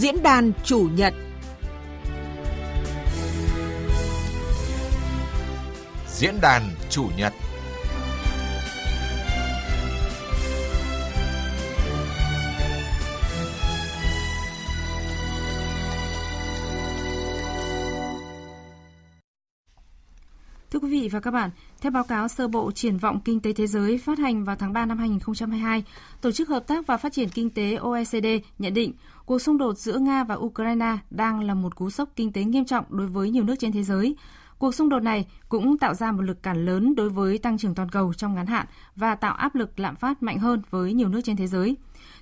Diễn đàn chủ nhật. Diễn đàn chủ nhật. Vị và các bạn, theo báo cáo sơ bộ triển vọng kinh tế thế giới phát hành vào tháng 3 năm 2022, Tổ chức Hợp tác và Phát triển Kinh tế OECD nhận định cuộc xung đột giữa Nga và Ukraine đang là một cú sốc kinh tế nghiêm trọng đối với nhiều nước trên thế giới. Cuộc xung đột này cũng tạo ra một lực cản lớn đối với tăng trưởng toàn cầu trong ngắn hạn và tạo áp lực lạm phát mạnh hơn với nhiều nước trên thế giới.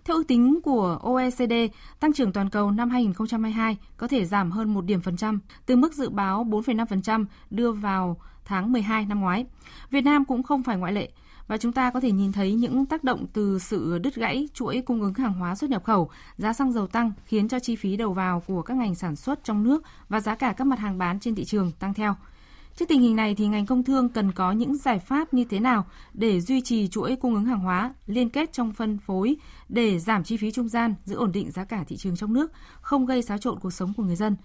Theo ước tính của OECD, tăng trưởng toàn cầu năm 2022 có thể giảm hơn 1 điểm phần trăm, từ mức dự báo 4,5% đưa vào tháng 12 năm ngoái. Việt Nam cũng không phải ngoại lệ và chúng ta có thể nhìn thấy những tác động từ sự đứt gãy chuỗi cung ứng hàng hóa xuất nhập khẩu, giá xăng dầu tăng khiến cho chi phí đầu vào của các ngành sản xuất trong nước và giá cả các mặt hàng bán trên thị trường tăng theo. Trước tình hình này thì ngành công thương cần có những giải pháp như thế nào để duy trì chuỗi cung ứng hàng hóa, liên kết trong phân phối để giảm chi phí trung gian, giữ ổn định giá cả thị trường trong nước, không gây xáo trộn cuộc sống của người dân.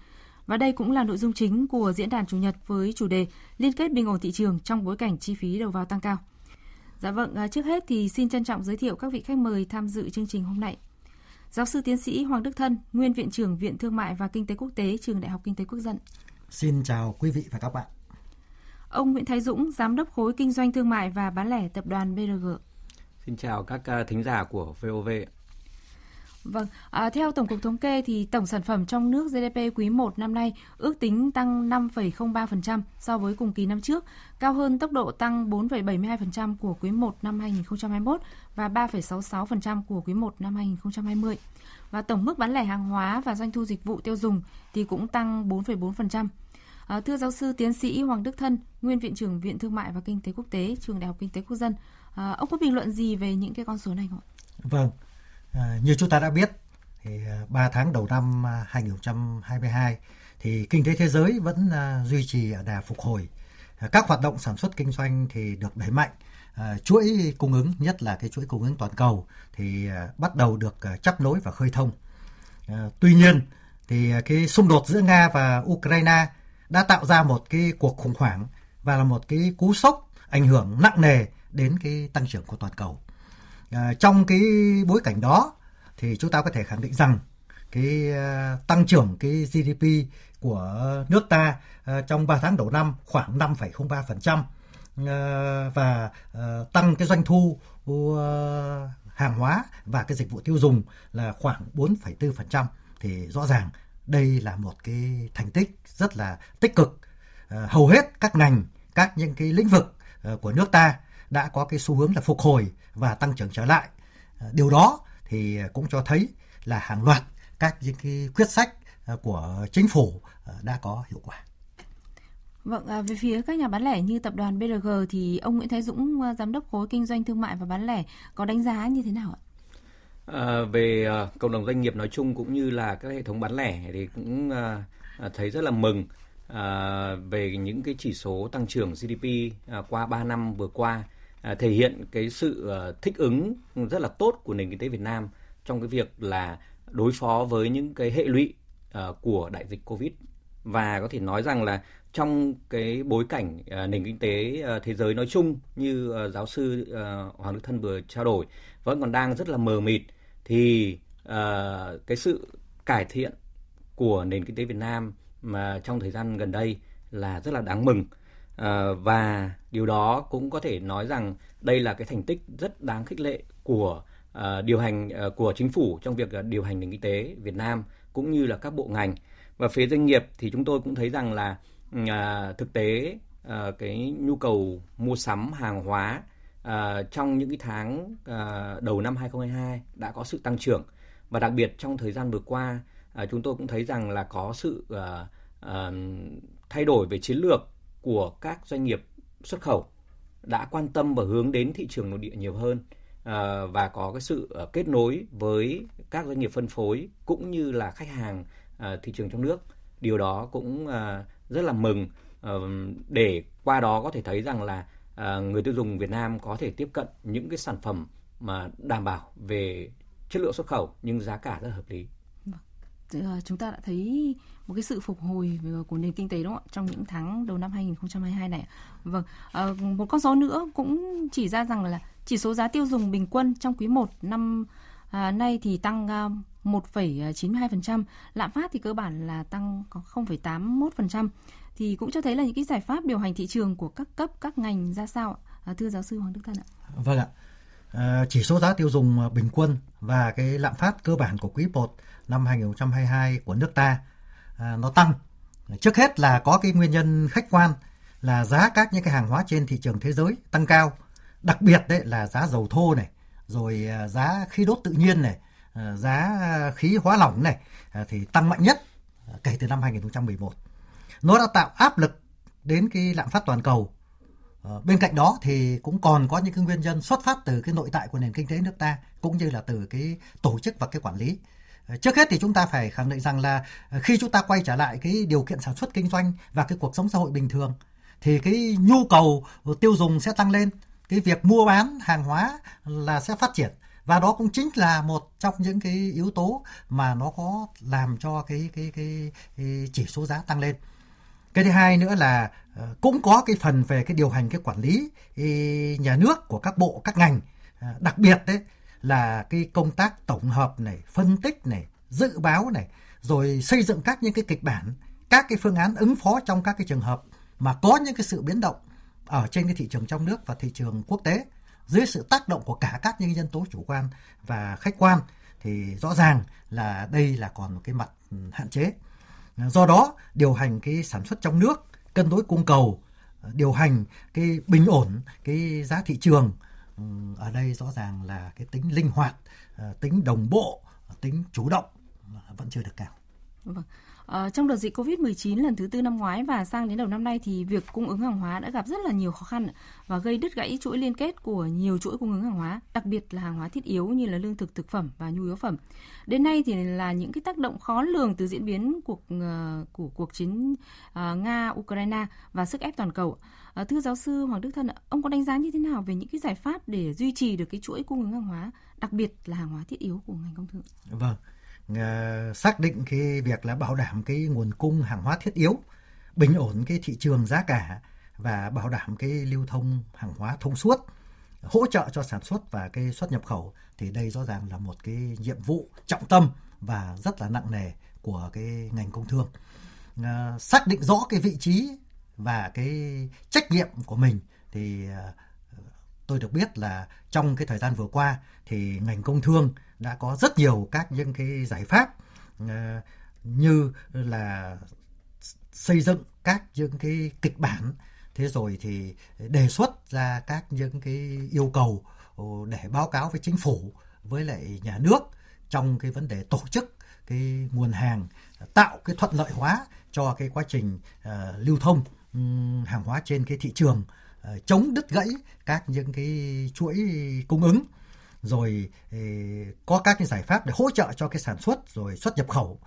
Và đây cũng là nội dung chính của diễn đàn chủ nhật với chủ đề liên kết bình ổn thị trường trong bối cảnh chi phí đầu vào tăng cao. Dạ vâng, à, trước hết thì xin trân trọng giới thiệu các vị khách mời tham dự chương trình hôm nay. Giáo sư tiến sĩ Hoàng Đức Thân, nguyên viện trưởng Viện Thương mại và Kinh tế Quốc tế, Trường Đại học Kinh tế Quốc dân. Xin chào quý vị và các bạn. Ông Nguyễn Thái Dũng, Giám đốc khối Kinh doanh Thương mại và Bán lẻ Tập đoàn BRG. Xin chào các à, thính giả của VOV. Vâng, à, theo Tổng cục Thống kê thì tổng sản phẩm trong nước GDP quý 1 năm nay ước tính tăng 5,03% so với cùng kỳ năm trước, cao hơn tốc độ tăng 4,72% của quý 1 năm 2021 và 3,66% của quý 1 năm 2020. Và tổng mức bán lẻ hàng hóa và doanh thu dịch vụ tiêu dùng thì cũng tăng 4,4%. À, thưa giáo sư tiến sĩ Hoàng Đức Thân, nguyên viện trưởng Viện Thương mại và Kinh tế Quốc tế, Trường Đại học Kinh tế Quốc dân, à, ông có bình luận gì về những cái con số này không ạ? Vâng, à, như chúng ta đã biết, thì ờ, 3 tháng đầu năm à, 2022 thì kinh tế thế giới vẫn à, duy trì ở đà phục hồi. Ờ, các hoạt động sản xuất kinh doanh thì được đẩy mạnh. Chuỗi cung ứng, nhất là cái chuỗi cung ứng toàn cầu thì bắt đầu được chắp chấp nối và khơi thông. Tuy nhiên thì cái xung đột giữa Nga và Ukraine đã tạo ra một cái cuộc khủng hoảng và là một cái cú sốc ảnh hưởng nặng nề đến cái tăng trưởng của toàn cầu. À, trong cái bối cảnh đó thì chúng ta có thể khẳng định rằng cái uh, tăng trưởng cái GDP của nước ta uh, trong 3 tháng đầu năm khoảng 5,03% uh, à, và uh, tăng cái doanh thu uh, hàng hóa và cái dịch vụ tiêu dùng là khoảng 4,4% thì rõ ràng đây là một cái thành tích rất là tích cực. Hầu hết các ngành, các những cái lĩnh vực của nước ta đã có cái xu hướng là phục hồi và tăng trưởng trở lại. À, điều đó thì cũng cho thấy là hàng loạt các những cái quyết sách à, của chính phủ à, đã có hiệu quả. Vâng, à, về phía các nhà bán lẻ như tập đoàn BRG thì ông Nguyễn Thái Dũng, giám đốc khối kinh doanh thương mại và bán lẻ có đánh giá như thế nào ạ? À, về cộng đồng doanh nghiệp nói chung cũng như là các hệ thống bán lẻ thì cũng thấy rất là mừng về những cái chỉ số tăng trưởng GDP qua 3 năm vừa qua À, thể hiện cái sự à, thích ứng rất là tốt của nền kinh tế Việt Nam trong cái việc là đối phó với những cái hệ lụy à, của đại dịch Covid. Và có thể nói rằng là trong cái bối cảnh nền kinh tế thế giới nói chung như giáo sư Hoàng Đức Thân vừa trao đổi vẫn còn đang rất là mờ mịt, thì cái sự cải thiện của nền kinh tế Việt Nam mà trong thời gian gần đây là rất là đáng mừng. Ờ, và điều đó cũng có thể nói rằng đây là cái thành tích rất đáng khích lệ của uh, điều hành uh, của chính phủ trong việc uh, điều hành nền kinh tế Việt Nam cũng như là các bộ ngành. Và phía doanh nghiệp thì chúng tôi cũng thấy rằng là uh, thực tế uh, cái nhu cầu mua sắm hàng hóa uh, trong những cái tháng uh, đầu năm 2022 đã có sự tăng trưởng. Và đặc biệt trong thời gian vừa qua uh, chúng tôi cũng thấy rằng là có sự uh, uh, thay đổi về chiến lược của các doanh nghiệp xuất khẩu đã quan tâm và hướng đến thị trường nội địa nhiều hơn à, và có cái sự à, kết nối với các doanh nghiệp phân phối cũng như là khách hàng à, thị trường trong nước điều đó cũng rất là mừng để qua đó có thể thấy rằng là à, người tiêu dùng Việt Nam có thể tiếp cận những cái sản phẩm mà đảm bảo về chất lượng xuất khẩu nhưng giá cả rất hợp lý. Ờ, chúng ta đã thấy một cái sự phục hồi ờ, của nền kinh tế đúng không ạ trong những tháng đầu năm 2022 này. Vâng, ờ, một con số nữa cũng chỉ ra rằng là chỉ số giá tiêu dùng bình quân trong quý 1 năm à, nay thì tăng 1,92%, lạm phát thì cơ bản là tăng có 0,81% thì cũng cho thấy là những cái giải pháp điều hành thị trường của các cấp các ngành ra sao à, thưa giáo sư Hoàng Đức Thân ạ. Vâng ạ. Ờ, chỉ số giá tiêu dùng ờ, bình quân và cái lạm phát cơ bản của quý 1 năm 2022 của nước ta ờ, nó tăng. Trước hết là có cái nguyên nhân khách quan là giá các những cái hàng hóa trên thị trường thế giới tăng cao. Đặc biệt đấy là giá dầu thô này, rồi giá khí đốt tự nhiên này, giá khí hóa lỏng này thì tăng mạnh nhất kể từ năm 2011. Nó đã tạo áp lực đến cái lạm phát toàn cầu. Ờ, bên cạnh đó thì cũng còn có những cái nguyên nhân xuất phát từ cái nội tại của nền kinh tế nước ta cũng như là từ cái tổ chức và cái quản lý. Ờ, trước hết thì chúng ta phải khẳng định rằng là ờ, khi chúng ta quay trở lại cái điều kiện sản xuất kinh doanh và cái cuộc sống xã hội bình thường thì cái nhu cầu tiêu dùng sẽ tăng lên, cái việc mua bán hàng hóa là sẽ phát triển và đó cũng chính là một trong những cái yếu tố mà nó có làm cho cái cái cái, cái chỉ số giá tăng lên. Cái thứ hai nữa là ờ, cũng có cái phần về cái điều hành cái quản lý nhà nước của các bộ các ngành ờ, đặc biệt đấy là cái công tác tổng hợp này, phân tích này, dự báo này, rồi xây dựng các những cái kịch bản, các cái phương án ứng phó trong các cái trường hợp mà có những cái sự biến động ở trên cái thị trường trong nước và thị trường quốc tế dưới sự tác động của cả các những nhân tố chủ quan và khách quan thì rõ ràng là đây là còn một cái mặt ừ, hạn chế. Do đó, điều hành cái sản xuất trong nước, cân đối cung cầu, điều hành cái bình ổn cái giá thị trường ừ, ở đây rõ ràng là cái tính linh hoạt, ờ, tính đồng bộ, tính chủ động vẫn chưa được cao. Vâng. À, trong đợt dịch Covid-19 lần thứ tư năm ngoái và sang đến đầu năm nay thì việc cung ứng hàng hóa đã gặp rất là nhiều khó khăn và gây đứt gãy chuỗi liên kết của nhiều chuỗi cung ứng hàng hóa, đặc biệt là hàng hóa thiết yếu như là lương thực, thực phẩm và nhu yếu phẩm. Đến nay thì là những cái tác động khó lường từ diễn biến cuộc uh, của cuộc chiến ờ, uh, Nga Ukraine và sức ép toàn cầu. Uh, thưa giáo sư Hoàng Đức Thân, ông có đánh giá như thế nào về những cái giải pháp để duy trì được cái chuỗi cung ứng hàng hóa, đặc biệt là hàng hóa thiết yếu của ngành công thương? Vâng Ờ, xác định cái việc là bảo đảm cái nguồn cung hàng hóa thiết yếu, bình ổn cái thị trường giá cả và bảo đảm cái lưu thông hàng hóa thông suốt, hỗ trợ cho sản xuất và cái xuất nhập khẩu thì đây rõ ràng là một cái nhiệm vụ trọng tâm và rất là nặng nề của cái ngành công thương. Ờ, xác định rõ cái vị trí và cái trách nhiệm của mình thì ờ, tôi được biết là trong cái thời gian vừa qua thì ngành công thương đã có rất nhiều các những cái giải pháp ờ, như là xây dựng các những cái kịch bản. Thế rồi thì đề xuất ra các những cái yêu cầu ờ, để báo cáo với chính phủ với lại nhà nước trong cái vấn đề tổ chức cái nguồn hàng tạo cái thuận lợi hóa cho cái quá trình uh, lưu thông um, hàng hóa trên cái thị trường. uh, Ờ, chống đứt gãy các những cái chuỗi cung ứng, rồi ờ, có các cái giải pháp để hỗ trợ cho cái sản xuất, rồi xuất nhập khẩu,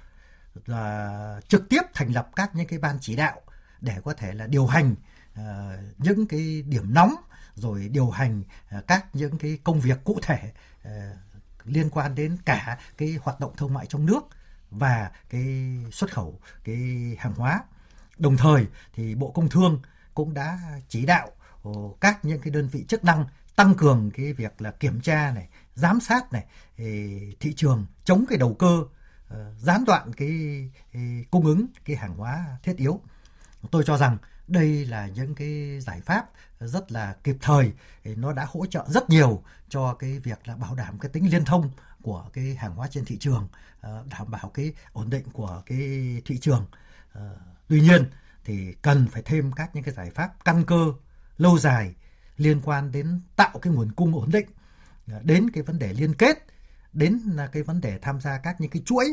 là trực tiếp thành lập các những cái ban chỉ đạo để có thể là điều hành ờ, những cái điểm nóng, rồi điều hành các những cái công việc cụ thể liên quan đến cả cái hoạt động thương mại trong nước và cái xuất khẩu, cái hàng hóa. Đồng thời thì Bộ Công Thương cũng đã chỉ đạo các những cái đơn vị chức năng tăng cường cái việc là kiểm tra này, giám sát này, thị trường chống cái đầu cơ, ờ, gián đoạn cái, cung ứng cái hàng hóa thiết yếu. Tôi cho rằng đây là những cái giải pháp rất là kịp thời, nó đã hỗ trợ rất nhiều cho cái việc là bảo đảm cái tính liên thông của cái hàng hóa trên thị trường, ờ, đảm bảo cái ổn định của cái thị trường. Ờ, tuy nhiên thì cần phải thêm các những cái giải pháp căn cơ lâu dài liên quan đến tạo cái nguồn cung ổn định đến cái vấn đề liên kết đến là cái vấn đề tham gia các những cái chuỗi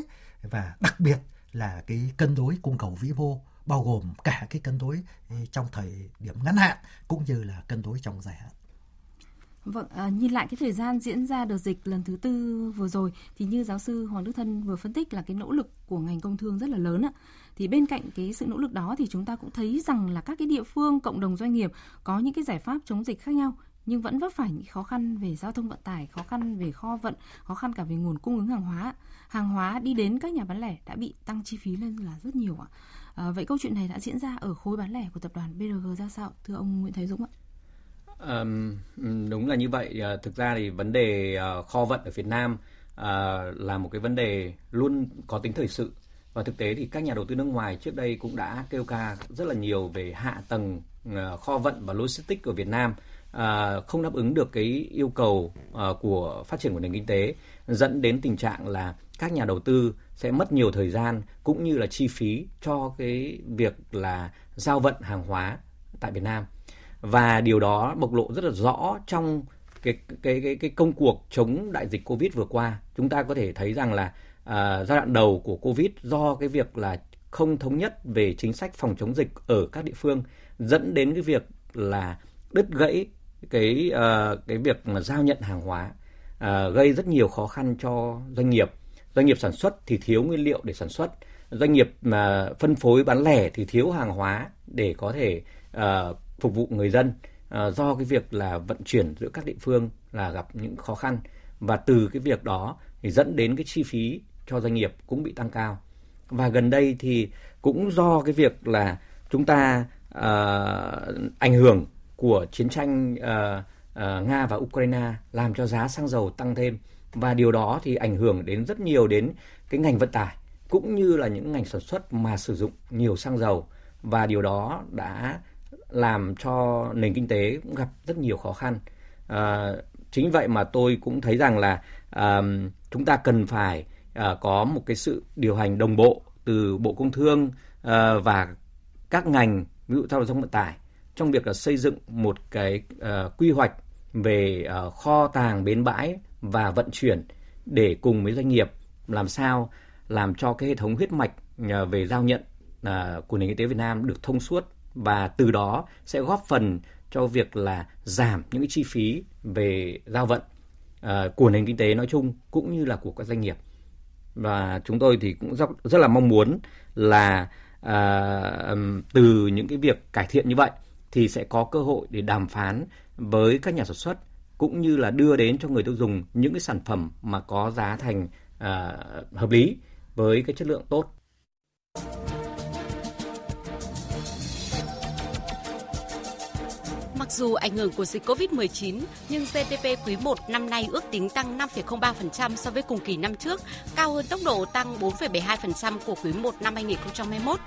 và đặc biệt là cái cân đối cung cầu vĩ mô bao gồm cả cái cân đối ừ, trong thời điểm ngắn hạn cũng như là cân đối trong dài hạn. Vâng, à, nhìn lại cái thời gian diễn ra đợt dịch lần thứ tư vừa rồi thì như giáo sư Hoàng Đức Thân vừa phân tích là cái nỗ lực của ngành công thương rất là lớn ạ. Thì bên cạnh cái sự nỗ lực đó thì chúng ta cũng thấy rằng là các cái địa phương, cộng đồng doanh nghiệp có những cái giải pháp chống dịch khác nhau nhưng vẫn vấp phải những khó khăn về giao thông vận tải, khó khăn về kho vận, khó khăn cả về nguồn cung ứng hàng hóa. Hàng hóa đi đến các nhà bán lẻ đã bị tăng chi phí lên là rất nhiều ạ. À, vậy câu chuyện này đã diễn ra ở khối bán lẻ của tập đoàn BRG ra sao? Thưa ông Nguyễn Thái Dũng ạ. À, đúng là như vậy. À, thực ra thì vấn đề à, kho vận ở Việt Nam à, là một cái vấn đề luôn có tính thời sự và thực tế thì các nhà đầu tư nước ngoài trước đây cũng đã kêu ca rất là nhiều về hạ tầng ờ, kho vận và logistics của Việt Nam ờ, không đáp ứng được cái yêu cầu ờ, của phát triển của nền kinh tế, dẫn đến tình trạng là các nhà đầu tư sẽ mất nhiều thời gian cũng như là chi phí cho cái việc là giao vận hàng hóa tại Việt Nam. Và điều đó bộc lộ rất là rõ trong cái cái cái cái công cuộc chống đại dịch Covid vừa qua. Chúng ta có thể thấy rằng là à, giai đoạn đầu của Covid do cái việc là không thống nhất về chính sách phòng chống dịch ở các địa phương dẫn đến cái việc là đứt gãy cái uh, cái việc mà giao nhận hàng hóa uh, gây rất nhiều khó khăn cho doanh nghiệp. Doanh nghiệp sản xuất thì thiếu nguyên liệu để sản xuất. Doanh nghiệp mà phân phối bán lẻ thì thiếu hàng hóa để có thể uh, phục vụ người dân uh, do cái việc là vận chuyển giữa các địa phương là gặp những khó khăn. Và từ cái việc đó thì dẫn đến cái chi phí cho doanh nghiệp cũng bị tăng cao. Và gần đây thì cũng do cái việc là chúng ta uh, ảnh hưởng của chiến tranh uh, uh, Nga và Ukraine làm cho giá xăng dầu tăng thêm. Và điều đó thì ảnh hưởng đến rất nhiều đến cái ngành vận tải cũng như là những ngành sản xuất mà sử dụng nhiều xăng dầu. Và điều đó đã làm cho nền kinh tế cũng gặp rất nhiều khó khăn. À, chính vậy mà tôi cũng thấy rằng là à, chúng ta cần phải à, có một cái sự điều hành đồng bộ từ Bộ Công Thương à, và các ngành ví dụ giao thông vận tải trong việc là xây dựng một cái à, quy hoạch về à, kho tàng bến bãi và vận chuyển để cùng với doanh nghiệp làm sao làm cho cái hệ thống huyết mạch à, về giao nhận của nền kinh tế Việt Nam được thông suốt và từ đó sẽ góp phần cho việc là giảm những cái chi phí về giao vận uh, của nền kinh tế nói chung cũng như là của các doanh nghiệp và chúng tôi thì cũng rất, rất là mong muốn là à, từ những cái việc cải thiện như vậy thì sẽ có cơ hội để đàm phán với các nhà sản xuất cũng như là đưa đến cho người tiêu dùng những cái sản phẩm mà có giá thành à, hợp lý với cái chất lượng tốt. Mặc dù ảnh hưởng của dịch COVID-19, nhưng GDP quý 1 năm nay ước tính tăng 5,03% so với cùng kỳ năm trước, cao hơn tốc độ tăng 4,72% của quý 1 năm 2021.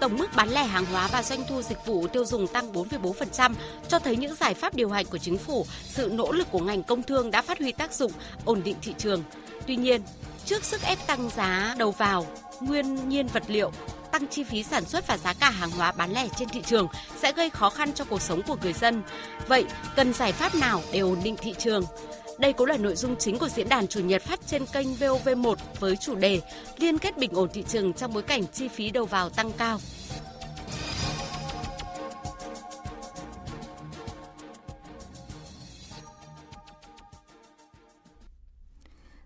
Tổng mức bán lẻ hàng hóa và doanh thu dịch vụ tiêu dùng tăng 4,4%, cho thấy những giải pháp điều hành của chính phủ, sự nỗ lực của ngành công thương đã phát huy tác dụng, ổn định thị trường. Tuy nhiên, trước sức ép tăng giá đầu vào, nguyên nhiên vật liệu, tăng chi phí sản xuất và giá cả hàng hóa bán lẻ trên thị trường sẽ gây khó khăn cho cuộc sống của người dân. Vậy, cần giải pháp nào để ổn định thị trường? Đây cũng là nội dung chính của diễn đàn chủ nhật phát trên kênh VOV1 với chủ đề Liên kết bình ổn thị trường trong bối cảnh chi phí đầu vào tăng cao.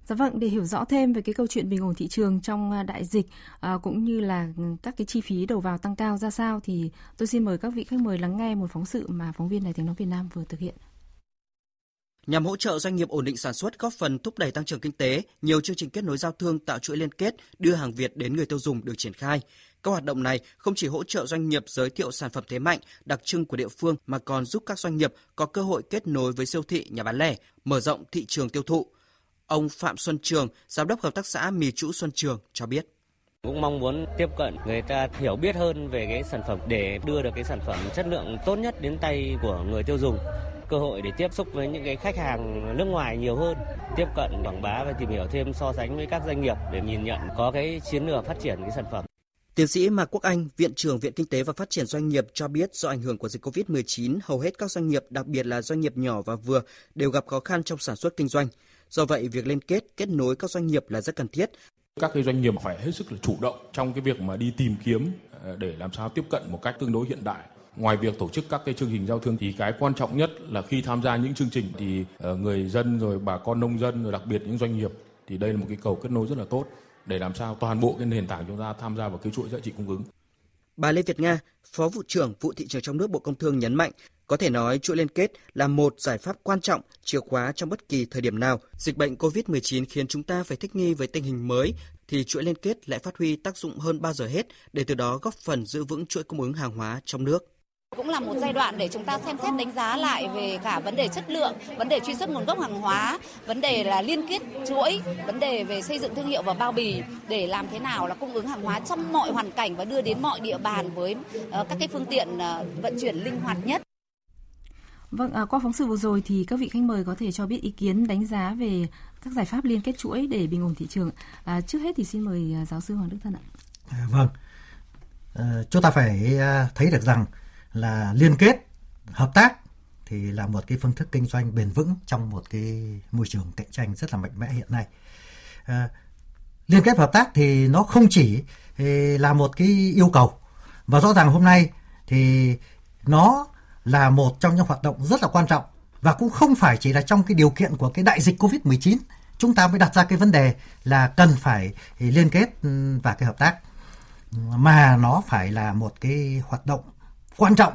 Dạ vâng, để hiểu rõ thêm về cái câu chuyện bình ổn thị trường trong à, đại dịch à, cũng như là các cái chi phí đầu vào tăng cao ra sao thì tôi xin mời các vị khách mời lắng nghe một phóng sự mà phóng viên Đài Tiếng nói Việt Nam vừa thực hiện. Nhằm hỗ trợ doanh nghiệp ổn định sản xuất, góp phần thúc đẩy tăng trưởng kinh tế, nhiều chương trình kết nối giao thương tạo chuỗi liên kết đưa hàng Việt đến người tiêu dùng được triển khai. Các hoạt động này không chỉ hỗ trợ doanh nghiệp giới thiệu sản phẩm thế mạnh, đặc trưng của địa phương mà còn giúp các doanh nghiệp có cơ hội kết nối với siêu thị, nhà bán lẻ, mở rộng thị trường tiêu thụ. Ông Phạm Xuân Trường, giám đốc hợp tác xã mì trũ Xuân Trường cho biết cũng mong muốn tiếp cận người ta hiểu biết hơn về cái sản phẩm để đưa được cái sản phẩm chất lượng tốt nhất đến tay của người tiêu dùng cơ hội để tiếp xúc với những cái khách hàng nước ngoài nhiều hơn, tiếp cận quảng bá và tìm hiểu thêm so sánh với các doanh nghiệp để nhìn nhận có cái chiến lược phát triển cái sản phẩm. Tiến sĩ Mạc Quốc Anh, Viện trưởng Viện Kinh tế và Phát triển Doanh nghiệp cho biết do ảnh hưởng của dịch COVID-19, hầu hết các doanh nghiệp, đặc biệt là doanh nghiệp nhỏ và vừa, đều gặp khó khăn trong sản xuất kinh doanh. Do vậy, việc liên kết, kết nối các doanh nghiệp là rất cần thiết. Các cái doanh nghiệp phải hết sức là chủ động trong cái việc mà đi tìm kiếm ờ, để làm sao tiếp cận một cách tương đối hiện đại ngoài việc tổ chức các cái chương trình giao thương thì cái quan trọng nhất là khi tham gia những chương trình thì ờ, người dân rồi bà con nông dân rồi đặc biệt những doanh nghiệp thì đây là một cái cầu kết nối rất là tốt để làm sao toàn bộ cái nền tảng chúng ta tham gia vào cái chuỗi giá trị cung ứng. Bà Lê Việt Nga, Phó vụ trưởng vụ thị trường trong nước Bộ Công Thương nhấn mạnh, Có thể nói chuỗi liên kết là một giải pháp quan trọng, chìa khóa trong bất kỳ thời điểm nào. Dịch bệnh COVID-19 khiến chúng ta phải thích nghi với tình hình mới, thì chuỗi liên kết lại phát huy tác dụng hơn bao giờ hết để từ đó góp phần giữ vững chuỗi cung ứng hàng hóa trong nước. Cũng là một giai đoạn để chúng ta xem xét đánh giá lại về cả vấn đề chất lượng, vấn đề truy xuất nguồn gốc hàng hóa, vấn đề là liên kết chuỗi, vấn đề về xây dựng thương hiệu và bao bì để làm thế nào là cung ứng hàng hóa trong mọi hoàn cảnh và đưa đến mọi địa bàn với ờ, các cái phương tiện ờ, vận chuyển linh hoạt nhất. Vâng, à, qua phóng sự vừa rồi thì các vị khách mời có thể cho biết ý kiến đánh giá về các giải pháp liên kết chuỗi để bình ổn thị trường. À, trước hết thì xin mời à, giáo sư Hoàng Đức Thân ạ. À, vâng, à, chúng ta phải à, thấy được rằng là liên kết, hợp tác thì là một cái phương thức kinh doanh bền vững trong một cái môi trường cạnh tranh rất là mạnh mẽ hiện nay. À, liên kết hợp tác thì nó không chỉ à, là một cái yêu cầu. Và rõ ràng hôm nay thì nó là một trong những hoạt động rất là quan trọng và cũng không phải chỉ là trong cái điều kiện của cái đại dịch Covid-19 chúng ta mới đặt ra cái vấn đề là cần phải à, liên kết ừ, và cái hợp tác. Mà nó phải là một cái hoạt động quan trọng.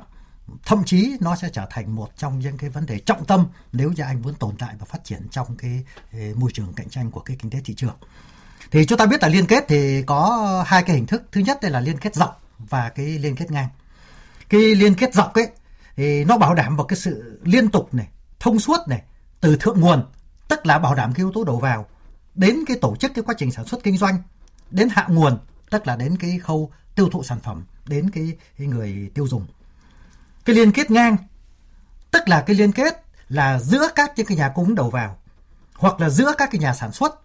Thậm chí nó sẽ trở thành một trong những cái vấn đề trọng tâm nếu như anh muốn tồn tại và phát triển trong cái ờ, môi trường cạnh tranh của cái kinh tế thị trường. Thì chúng ta biết là liên kết thì có hai cái hình thức. Thứ nhất đây là liên kết dọc và cái liên kết ngang. Cái liên kết dọc ấy, thì nó bảo đảm một cái sự liên tục này, thông suốt này, từ thượng nguồn, tức là bảo đảm cái yếu tố đầu vào, đến cái tổ chức, cái quá trình sản xuất kinh doanh, đến hạ nguồn, tức là đến cái khâu tiêu thụ sản phẩm đến cái, cái người tiêu dùng. Cái liên kết ngang tức là cái liên kết là giữa các những cái nhà cung ứng đầu vào hoặc là giữa các cái nhà sản xuất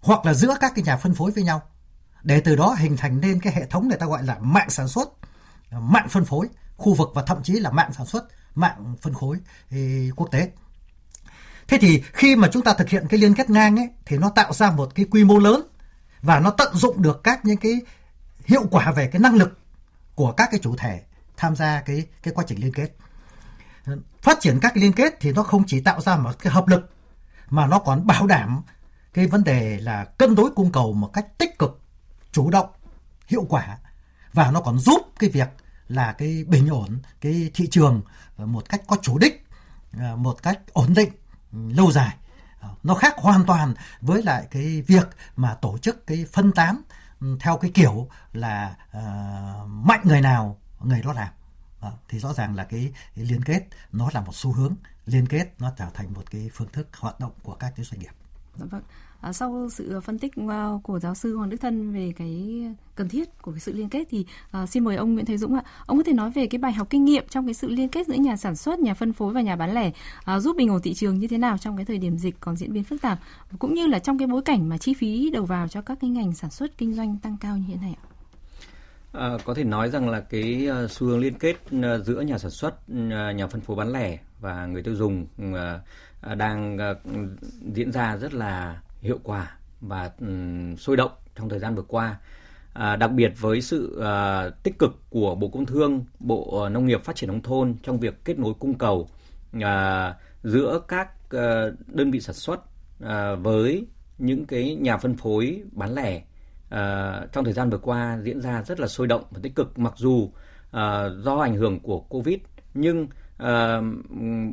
hoặc là giữa các cái nhà phân phối với nhau. Để từ đó hình thành nên cái hệ thống người ta gọi là mạng sản xuất mạng phân phối. Khu vực và thậm chí là mạng sản xuất, mạng phân phối quốc tế. Thế thì khi mà chúng ta thực hiện cái liên kết ngang ấy thì nó tạo ra một cái quy mô lớn và nó tận dụng được các những cái hiệu quả về cái năng lực của các cái chủ thể tham gia cái cái quá trình liên kết. Phát triển các cái liên kết thì nó không chỉ tạo ra một cái hợp lực mà nó còn bảo đảm cái vấn đề là cân đối cung cầu một cách tích cực, chủ động, hiệu quả và nó còn giúp cái việc là cái bình ổn cái thị trường một cách có chủ đích một cách ổn định lâu dài nó khác hoàn toàn với lại cái việc mà tổ chức cái phân tán theo cái kiểu là uh, mạnh người nào người đó làm uh, thì rõ ràng là cái, cái liên kết nó là một xu hướng liên kết nó trở thành một cái phương thức hoạt động của các cái doanh nghiệp. Dạ vâng. À, sau sự phân tích à, của giáo sư Hoàng Đức Thân về cái cần thiết của cái sự liên kết thì à, xin mời ông Nguyễn Thế Dũng ạ. Ông có thể nói về cái bài học kinh nghiệm trong cái sự liên kết giữa nhà sản xuất, nhà phân phối và nhà bán lẻ à, giúp bình ổn thị trường như thế nào trong cái thời điểm dịch còn diễn biến phức tạp cũng như là trong cái bối cảnh mà chi phí đầu vào cho các cái ngành sản xuất kinh doanh tăng cao như thế này ạ. À, có thể nói rằng là cái à, xu hướng liên kết à, giữa nhà sản xuất, nhà phân phối bán lẻ và người tiêu dùng đang diễn ra rất là hiệu quả và um, sôi động trong thời gian vừa qua. À, đặc biệt với sự à, tích cực của Bộ Công Thương, Bộ Nông nghiệp Phát triển nông thôn trong việc kết nối cung cầu à, giữa các à, đơn vị sản xuất à, với những cái nhà phân phối bán lẻ à, trong thời gian vừa qua diễn ra rất là sôi động và tích cực mặc dù à, do ảnh hưởng của Covid nhưng à,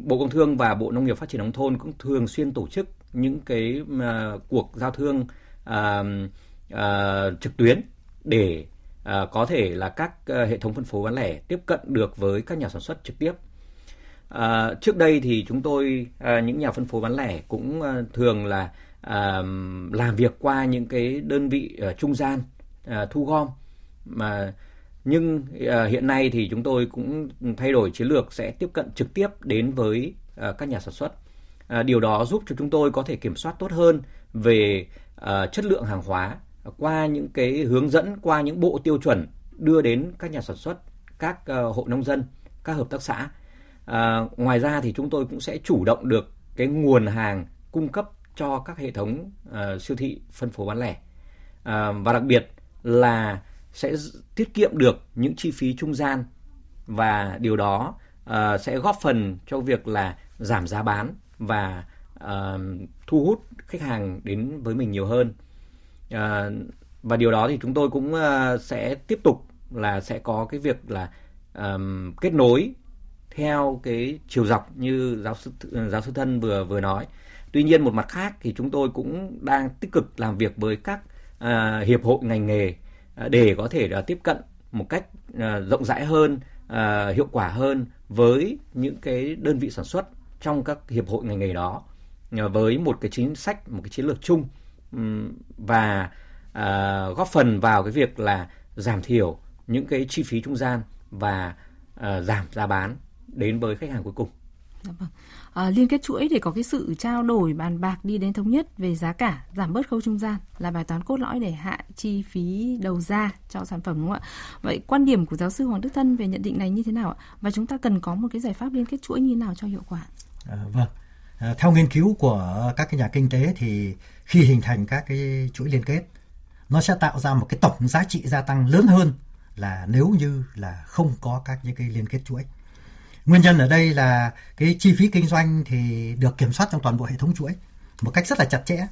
Bộ Công Thương và Bộ Nông nghiệp Phát triển nông thôn cũng thường xuyên tổ chức những cái uh, cuộc giao thương uh, uh, trực tuyến để uh, có thể là các uh, hệ thống phân phối bán lẻ tiếp cận được với các nhà sản xuất trực tiếp. Uh, trước đây thì chúng tôi uh, những nhà phân phối bán lẻ cũng uh, thường là uh, làm việc qua những cái đơn vị uh, trung gian uh, thu gom mà nhưng uh, hiện nay thì chúng tôi cũng thay đổi chiến lược sẽ tiếp cận trực tiếp đến với uh, các nhà sản xuất À, điều đó giúp cho chúng tôi có thể kiểm soát tốt hơn về à, chất lượng hàng hóa qua những cái hướng dẫn qua những bộ tiêu chuẩn đưa đến các nhà sản xuất các à, hộ nông dân các hợp tác xã. À, ngoài ra thì chúng tôi cũng sẽ chủ động được cái nguồn hàng cung cấp cho các hệ thống uh, siêu thị phân phối bán lẻ. À, và đặc biệt là sẽ tiết kiệm được những chi phí trung gian và điều đó uh, sẽ góp phần cho việc là giảm giá bán và uh, thu hút khách hàng đến với mình nhiều hơn uh, và điều đó thì chúng tôi cũng uh, sẽ tiếp tục là sẽ có cái việc là um, kết nối theo cái chiều dọc như giáo sư giáo sư thân vừa vừa nói. Tuy nhiên một mặt khác thì chúng tôi cũng đang tích cực làm việc với các uh, hiệp hội ngành nghề uh, để có thể uh, tiếp cận một cách uh, rộng rãi hơn, uh, hiệu quả hơn với những cái đơn vị sản xuất trong các hiệp hội ngành nghề đó ờ, với một cái chính sách, một cái chiến lược chung và à, góp phần vào cái việc là giảm thiểu những cái chi phí trung gian và à, giảm giá bán đến với khách hàng cuối cùng. À, liên kết chuỗi để có cái sự trao đổi bàn bạc đi đến thống nhất về giá cả, giảm bớt khâu trung gian là bài toán cốt lõi để hạ chi phí đầu ra cho sản phẩm đúng không ạ? Vậy quan điểm của giáo sư Hoàng Đức Thân về nhận định này như thế nào ạ? Và chúng ta cần có một cái giải pháp liên kết chuỗi như thế nào cho hiệu quả? À, vâng. À, theo nghiên cứu của các cái nhà kinh tế thì khi hình thành các cái chuỗi liên kết nó sẽ tạo ra một cái tổng giá trị gia tăng lớn hơn là nếu như là không có các những cái liên kết chuỗi. Nguyên nhân ở đây là cái chi phí kinh doanh thì được kiểm soát trong toàn bộ hệ thống chuỗi một cách rất là chặt chẽ.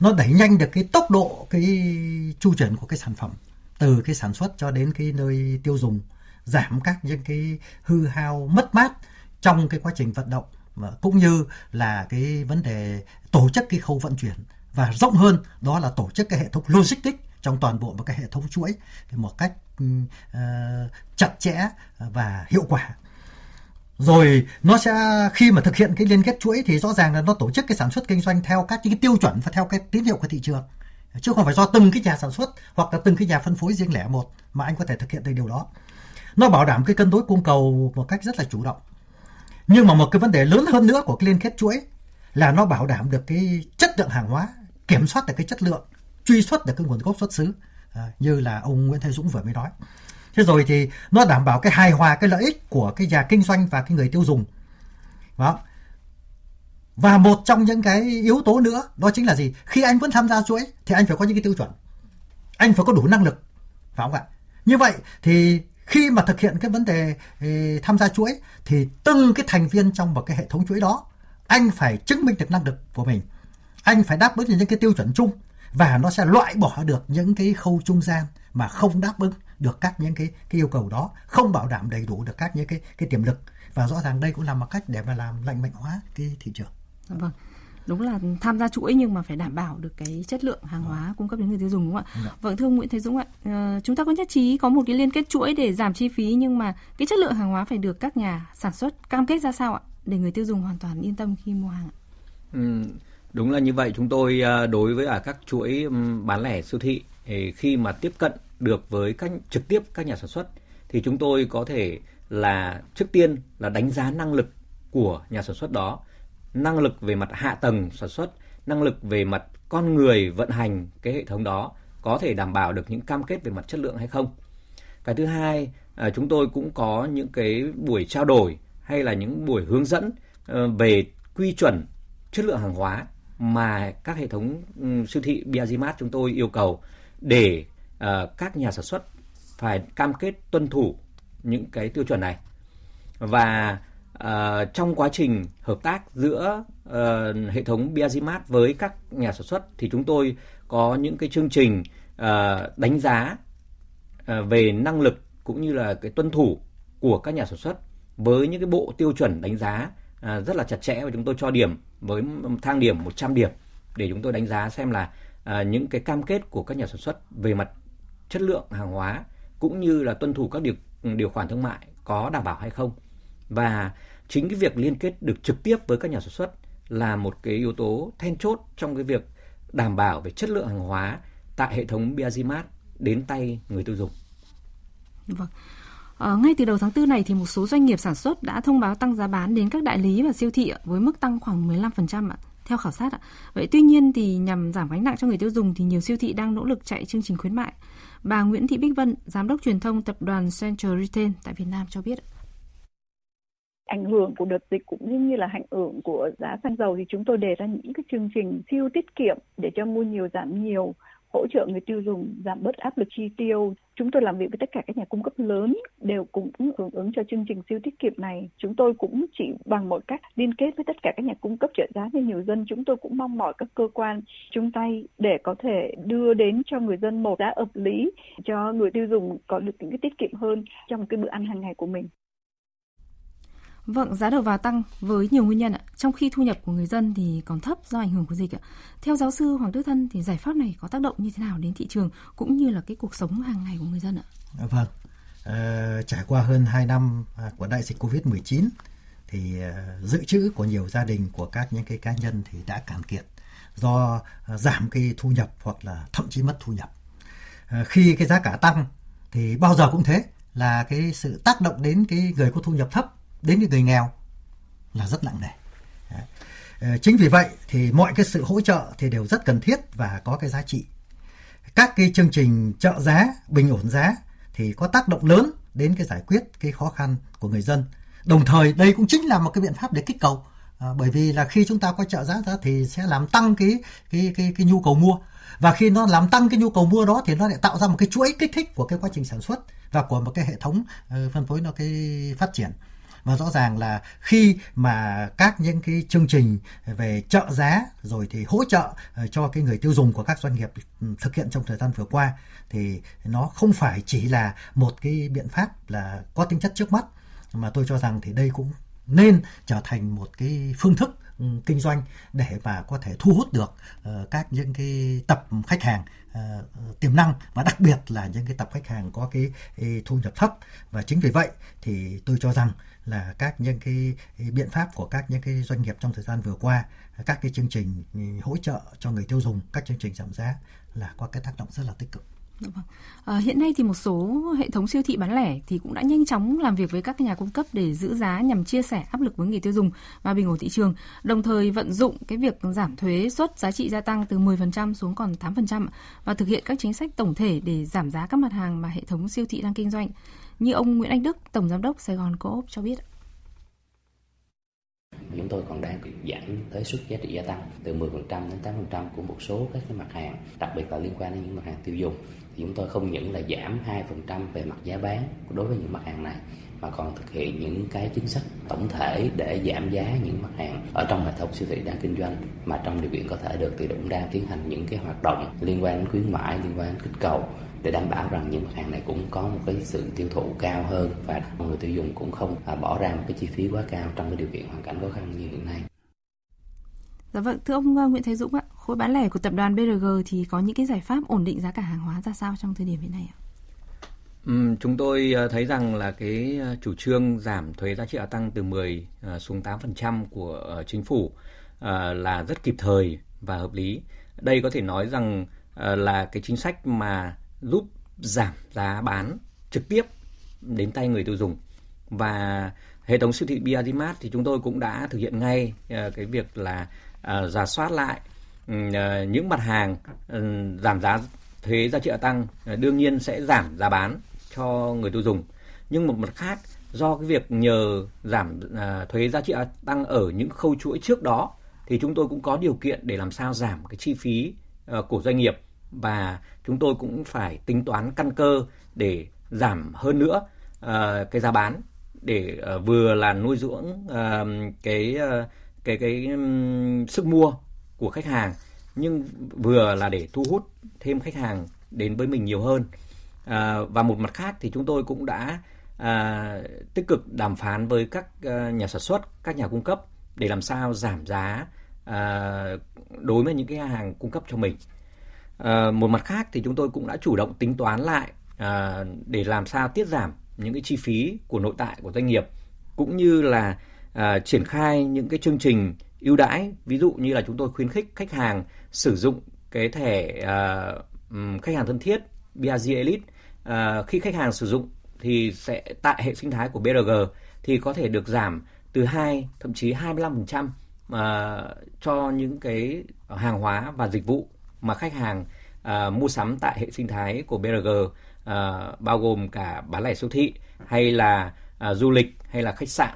Nó đẩy nhanh được cái tốc độ cái chu chuyển của cái sản phẩm từ cái sản xuất cho đến cái nơi tiêu dùng, giảm các những cái hư hao mất mát trong cái quá trình vận động và cũng như là cái vấn đề tổ chức cái khâu vận chuyển. Và rộng hơn đó là tổ chức cái hệ thống logistics trong toàn bộ một cái hệ thống chuỗi một cách uh, chặt chẽ và hiệu quả. Rồi nó sẽ khi mà thực hiện cái liên kết chuỗi thì rõ ràng là nó tổ chức cái sản xuất kinh doanh theo các cái tiêu chuẩn và theo cái tín hiệu của thị trường. Chứ không phải do từng cái nhà sản xuất hoặc là từng cái nhà phân phối riêng lẻ một mà anh có thể thực hiện được điều đó. Nó bảo đảm cái cân đối cung cầu một cách rất là chủ động nhưng mà một cái vấn đề lớn hơn nữa của cái liên kết chuỗi là nó bảo đảm được cái chất lượng hàng hóa kiểm soát được cái chất lượng truy xuất được cái nguồn gốc xuất xứ à, như là ông Nguyễn Thế Dũng vừa mới nói. Thế rồi thì nó đảm bảo cái hài hòa cái lợi ích của cái nhà kinh doanh và cái người tiêu dùng. Đó. Và một trong những cái yếu tố nữa đó chính là gì? Khi anh vẫn tham gia chuỗi thì anh phải có những cái tiêu chuẩn. Anh phải có đủ năng lực phải không ạ? Như vậy thì khi mà thực hiện cái vấn đề ờ, tham gia chuỗi, thì từng cái thành viên trong một cái hệ thống chuỗi đó, anh phải chứng minh được năng lực của mình. Anh phải đáp ứng được những cái tiêu chuẩn chung và nó sẽ loại bỏ được những cái khâu trung gian mà không đáp ứng được các những cái cái yêu cầu đó, không bảo đảm đầy đủ được các những cái cái tiềm lực. Và rõ ràng đây cũng là một cách để mà làm lành mạnh hóa cái thị trường. Vâng đúng là tham gia chuỗi nhưng mà phải đảm bảo được cái chất lượng hàng hóa cung cấp đến người tiêu dùng đúng không ạ? Dạ. Vâng thưa Nguyễn Thế Dũng ạ, uh, chúng ta có nhất trí có một cái liên kết chuỗi để giảm chi phí nhưng mà cái chất lượng hàng hóa phải được các nhà sản xuất cam kết ra sao ạ để người tiêu dùng hoàn toàn yên tâm khi mua hàng ạ? Ừ, đúng là như vậy chúng tôi ờ, đối với ở các chuỗi bán lẻ siêu thị khi mà tiếp cận được với các trực tiếp các nhà sản xuất thì chúng tôi có thể là trước tiên là đánh giá năng lực của nhà sản xuất đó năng lực về mặt hạ tầng sản xuất, năng lực về mặt con người vận hành cái hệ thống đó có thể đảm bảo được những cam kết về mặt chất lượng hay không. Cái thứ hai, à, chúng tôi cũng có những cái buổi trao đổi hay là những buổi hướng dẫn ờ, về quy chuẩn chất lượng hàng hóa mà các hệ thống ừ, siêu thị Biazimat chúng tôi yêu cầu để ờ, các nhà sản xuất phải cam kết tuân thủ những cái tiêu chuẩn này và uh, trong quá trình hợp tác giữa uh, hệ thống Biazimat với các nhà sản xuất thì chúng tôi có những cái chương trình uh, đánh giá uh, về năng lực cũng như là cái tuân thủ của các nhà sản xuất với những cái bộ tiêu chuẩn đánh giá uh, rất là chặt chẽ và chúng tôi cho điểm với thang điểm 100 điểm để chúng tôi đánh giá xem là uh, những cái cam kết của các nhà sản xuất về mặt chất lượng hàng hóa cũng như là tuân thủ các điều điều khoản thương mại có đảm bảo hay không và chính cái việc liên kết được trực tiếp với các nhà sản xuất là một cái yếu tố then chốt trong cái việc đảm bảo về chất lượng hàng hóa tại hệ thống Biazimat đến tay người tiêu dùng. Vâng. À, ngay từ đầu tháng 4 này thì một số doanh nghiệp sản xuất đã thông báo tăng giá bán đến các đại lý và siêu thị với mức tăng khoảng 15% ạ, theo khảo sát ạ. Vậy tuy nhiên thì nhằm giảm gánh nặng cho người tiêu dùng thì nhiều siêu thị đang nỗ lực chạy chương trình khuyến mại. Bà Nguyễn Thị Bích Vân, giám đốc truyền thông tập đoàn Central Retail tại Việt Nam cho biết ảnh hưởng của đợt dịch cũng như là ảnh hưởng của giá xăng dầu, thì chúng tôi đề ra những cái chương trình siêu tiết kiệm để cho mua nhiều, giảm nhiều, hỗ trợ người tiêu dùng, giảm bớt áp lực chi tiêu. Chúng tôi làm việc với tất cả các nhà cung cấp lớn đều cũng hưởng ứng cho chương trình siêu tiết kiệm này. Chúng tôi cũng chỉ bằng mọi cách liên kết với tất cả các nhà cung cấp trợ giá cho nhiều dân. Chúng tôi cũng mong mỏi các cơ quan chung tay để có thể đưa đến cho người dân một giá hợp lý, cho người tiêu dùng có được những cái tiết kiệm hơn trong cái bữa ăn hàng ngày của mình. Vâng, giá đầu vào tăng với nhiều nguyên nhân ạ. Trong khi thu nhập của người dân thì còn thấp do ảnh hưởng của dịch ạ. Theo giáo sư Hoàng Đức Thân thì giải pháp này có tác động như thế nào đến thị trường cũng như là cái cuộc sống hàng ngày của người dân ạ? À, vâng, à, trải qua hơn 2 năm à, của đại dịch Covid-19 thì à, dự trữ của nhiều gia đình của các những cái cá nhân thì đã cạn kiệt do giảm cái thu nhập hoặc là thậm chí mất thu nhập. À, khi cái giá cả tăng thì bao giờ cũng thế là cái sự tác động đến cái người có thu nhập thấp đến với người nghèo là rất nặng nề. Ờ, chính vì vậy thì mọi cái sự hỗ trợ thì đều rất cần thiết và có cái giá trị. Các cái chương trình trợ giá, bình ổn giá thì có tác động lớn đến cái giải quyết cái khó khăn của người dân. Đồng thời đây cũng chính là một cái biện pháp để kích cầu à, bởi vì là khi chúng ta có trợ giá ra thì sẽ làm tăng cái cái cái cái nhu cầu mua và khi nó làm tăng cái nhu cầu mua đó thì nó lại tạo ra một cái chuỗi kích thích của cái quá trình sản xuất và của một cái hệ thống uh, phân phối nó cái phát triển và rõ ràng là khi mà các những cái chương trình về trợ giá rồi thì hỗ trợ ờ, cho cái người tiêu dùng của các doanh nghiệp ừ, thực hiện trong thời gian vừa qua thì nó không phải chỉ là một cái biện pháp là có tính chất trước mắt mà tôi cho rằng thì đây cũng nên trở thành một cái phương thức ừ, kinh doanh để mà có thể thu hút được uh, các những cái tập khách hàng uh, tiềm năng và đặc biệt là những cái tập khách hàng có cái, cái thu nhập thấp. Và chính vì vậy thì tôi cho rằng là các những cái biện pháp của các những cái doanh nghiệp trong thời gian vừa qua các cái chương trình hỗ trợ cho người tiêu dùng các chương trình giảm giá là có cái tác động rất là tích cực dạ vâng. À, hiện nay thì một số hệ thống siêu thị bán lẻ thì cũng đã nhanh chóng làm việc với các nhà cung cấp để giữ giá nhằm chia sẻ áp lực với người tiêu dùng và bình ổn thị trường, đồng thời vận dụng cái việc giảm thuế suất giá trị gia tăng từ 10% xuống còn 8% và thực hiện các chính sách tổng thể để giảm giá các mặt hàng mà hệ thống siêu thị đang kinh doanh. Như ông Nguyễn Anh Đức, Tổng Giám đốc Sài Gòn Co-op cho biết. Chúng tôi còn đang giảm thuế suất giá trị gia tăng từ 10% đến 8% của một số các cái mặt hàng, đặc biệt là liên quan đến những mặt hàng tiêu dùng. Thì chúng tôi không những là giảm 2% về mặt giá bán đối với những mặt hàng này mà còn thực hiện những cái chính sách tổng thể để giảm giá những mặt hàng ở trong hệ thống siêu thị đang kinh doanh mà trong điều kiện có thể được thì cũng đang tiến hành những cái hoạt động liên quan đến khuyến mãi liên quan đến kích cầu để đảm bảo rằng những mặt hàng này cũng có một cái sự tiêu thụ cao hơn và người tiêu dùng cũng không à, bỏ ra một cái chi phí quá cao trong cái điều kiện hoàn cảnh khó khăn như hiện nay. Dạ vâng, thưa ông ờ, Nguyễn Thế Dũng ạ, khối bán lẻ của tập đoàn BRG thì có những cái giải pháp ổn định giá cả hàng hóa ra sao trong thời điểm hiện nay ạ? Ừ, chúng tôi ờ, thấy rằng là cái ờ, chủ trương giảm thuế giá trị gia tăng từ 10 xuống 8% của chính phủ là rất kịp thời và hợp lý. Đây có thể nói rằng là cái chính sách mà giúp giảm giá bán trực tiếp đến tay người tiêu dùng. Và hệ thống siêu thị Biazimat thì chúng tôi cũng đã thực hiện ngay ờ, cái việc là ờ, giả soát lại ừ, ờ, những mặt hàng ừ, giảm giá thuế giá trị gia tăng đương nhiên sẽ giảm giá bán cho người tiêu dùng. Nhưng một mặt khác, do cái việc nhờ giảm thuế giá trị gia tăng ở những khâu chuỗi trước đó, thì chúng tôi cũng có điều kiện để làm sao giảm cái chi phí của doanh nghiệp và chúng tôi cũng phải tính toán căn cơ để giảm hơn nữa uh, cái giá bán để uh, vừa là nuôi dưỡng uh, cái uh, cái cái um, sức mua của khách hàng nhưng vừa là để thu hút thêm khách hàng đến với mình nhiều hơn. À, và một mặt khác thì chúng tôi cũng đã à, tích cực đàm phán với các à, nhà sản xuất các nhà cung cấp để làm sao giảm giá à, đối với những cái hàng cung cấp cho mình. À, một mặt khác thì chúng tôi cũng đã chủ động tính toán lại à, để làm sao tiết giảm những cái chi phí của nội tại của doanh nghiệp cũng như là à, triển khai những cái chương trình ưu đãi. Ví dụ như là chúng tôi khuyến khích khách hàng sử dụng cái thẻ à, khách hàng thân thiết BRG Elite. À, khi khách hàng sử dụng thì sẽ tại hệ sinh thái của BRG thì có thể được giảm từ 2 thậm chí 25% à, cho những cái hàng hóa và dịch vụ mà khách hàng uh, mua sắm tại hệ sinh thái của BRG uh, à, bao gồm cả bán lẻ siêu thị hay là uh, du lịch hay là khách sạn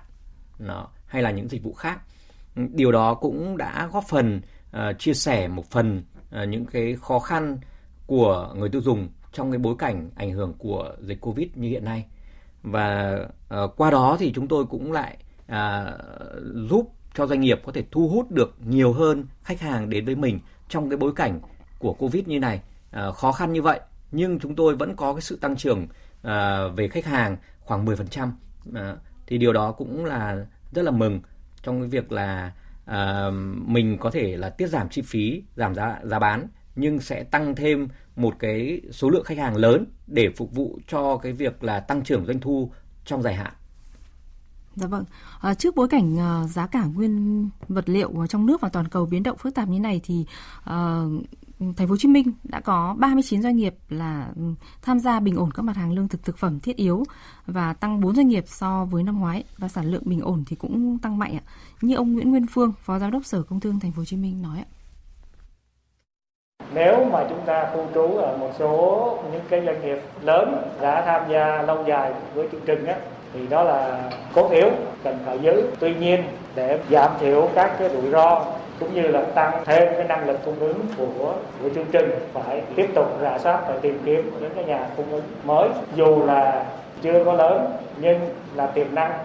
nó hay là những dịch vụ khác. Điều đó cũng đã góp phần uh, chia sẻ một phần uh, những cái khó khăn của người tiêu dùng trong cái bối cảnh ảnh hưởng của dịch covid như hiện nay. Và uh, qua đó thì chúng tôi cũng lại uh, giúp cho doanh nghiệp có thể thu hút được nhiều hơn khách hàng đến với mình trong cái bối cảnh của Covid như này à, khó khăn như vậy nhưng chúng tôi vẫn có cái sự tăng trưởng à, về khách hàng khoảng 10%. À, thì điều đó cũng là rất là mừng trong cái việc là à, mình có thể là tiết giảm chi phí, giảm giá giá bán nhưng sẽ tăng thêm một cái số lượng khách hàng lớn để phục vụ cho cái việc là tăng trưởng doanh thu trong dài hạn. Dạ vâng. À, trước bối cảnh à, giá cả nguyên vật liệu trong nước và toàn cầu biến động phức tạp như này thì à, Thành phố Hồ Chí Minh đã có 39 doanh nghiệp là ừ, tham gia bình ổn các mặt hàng lương thực thực phẩm thiết yếu và tăng 4 doanh nghiệp so với năm ngoái và sản lượng bình ổn thì cũng tăng mạnh ạ. Như ông Nguyễn Nguyên Phương, Phó Giám đốc Sở Công Thương Thành phố Hồ Chí Minh nói ạ. Nếu mà chúng ta khu trú ở một số những cái doanh nghiệp lớn đã tham gia lâu dài với chương trình á, thì đó là cốt yếu cần phải giữ. Tuy nhiên để giảm thiểu các cái rủi ro cũng như là tăng thêm cái năng lực cung ứng của của chương trình phải tiếp tục rà soát và tìm kiếm những cái nhà cung ứng mới dù là chưa có lớn nhưng là tiềm năng